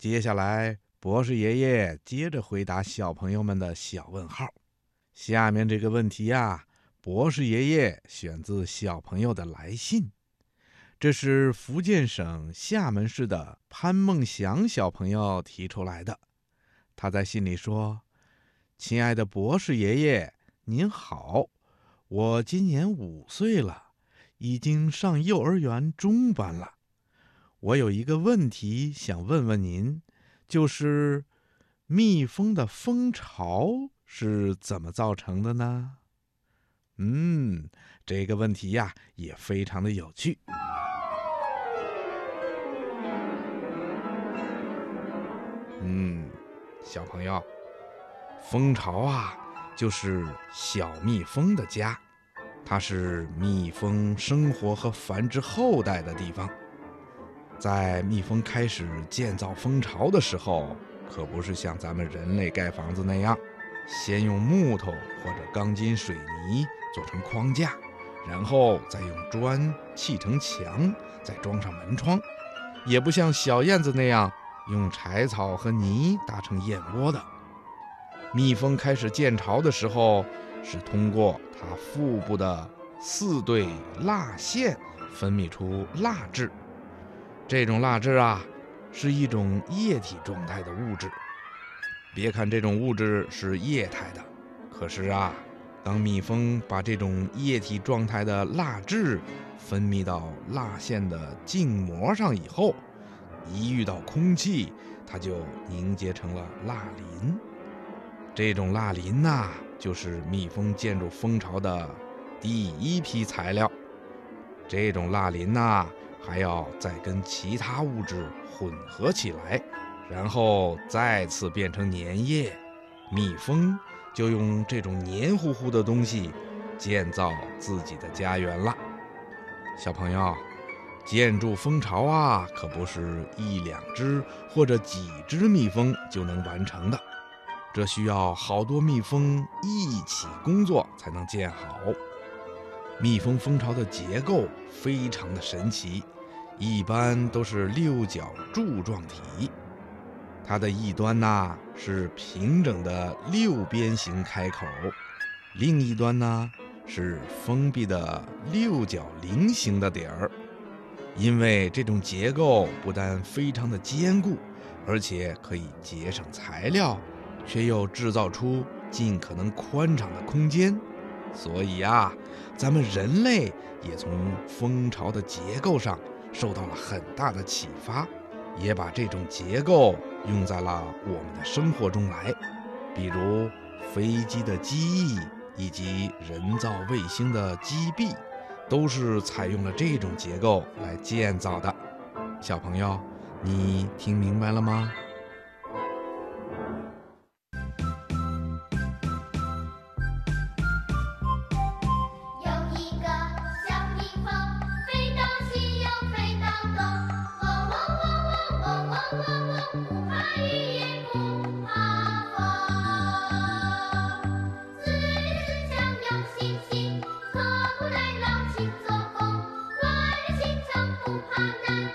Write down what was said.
接下来，博士爷爷接着回答小朋友们的小问号。下面这个问题呀，博士爷爷选自小朋友的来信，这是福建省厦门市的潘梦祥小朋友提出来的。他在信里说：“亲爱的博士爷爷，您好，我今年五岁了，已经上幼儿园中班了。我有一个问题想问问您，就是蜜蜂的蜂巢。”是怎么造成的呢？嗯，这个问题呀也非常的有趣。嗯，小朋友，蜂巢啊，就是小蜜蜂的家，它是蜜蜂生活和繁殖后代的地方。在蜜蜂开始建造蜂巢的时候，可不是像咱们人类盖房子那样。先用木头或者钢筋水泥做成框架，然后再用砖砌成墙，再装上门窗。也不像小燕子那样用柴草和泥搭成燕窝的。蜜蜂开始建巢的时候，是通过它腹部的四对蜡腺分泌出蜡质。这种蜡质啊，是一种液体状态的物质。别看这种物质是液态的，可是啊，当蜜蜂把这种液体状态的蜡质分泌到蜡腺的静膜上以后，一遇到空气，它就凝结成了蜡磷。这种蜡磷呐，就是蜜蜂建筑蜂巢的第一批材料。这种蜡磷呐，还要再跟其他物质混合起来。然后再次变成粘液，蜜蜂就用这种黏糊糊的东西建造自己的家园了。小朋友，建筑蜂巢啊，可不是一两只或者几只蜜蜂就能完成的，这需要好多蜜蜂一起工作才能建好。蜜蜂蜂巢的结构非常的神奇，一般都是六角柱状体。它的一端呐是平整的六边形开口，另一端呢是封闭的六角菱形的底儿。因为这种结构不但非常的坚固，而且可以节省材料，却又制造出尽可能宽敞的空间，所以啊，咱们人类也从蜂巢的结构上受到了很大的启发。也把这种结构用在了我们的生活中来，比如飞机的机翼以及人造卫星的机臂，都是采用了这种结构来建造的。小朋友，你听明白了吗？都不怕难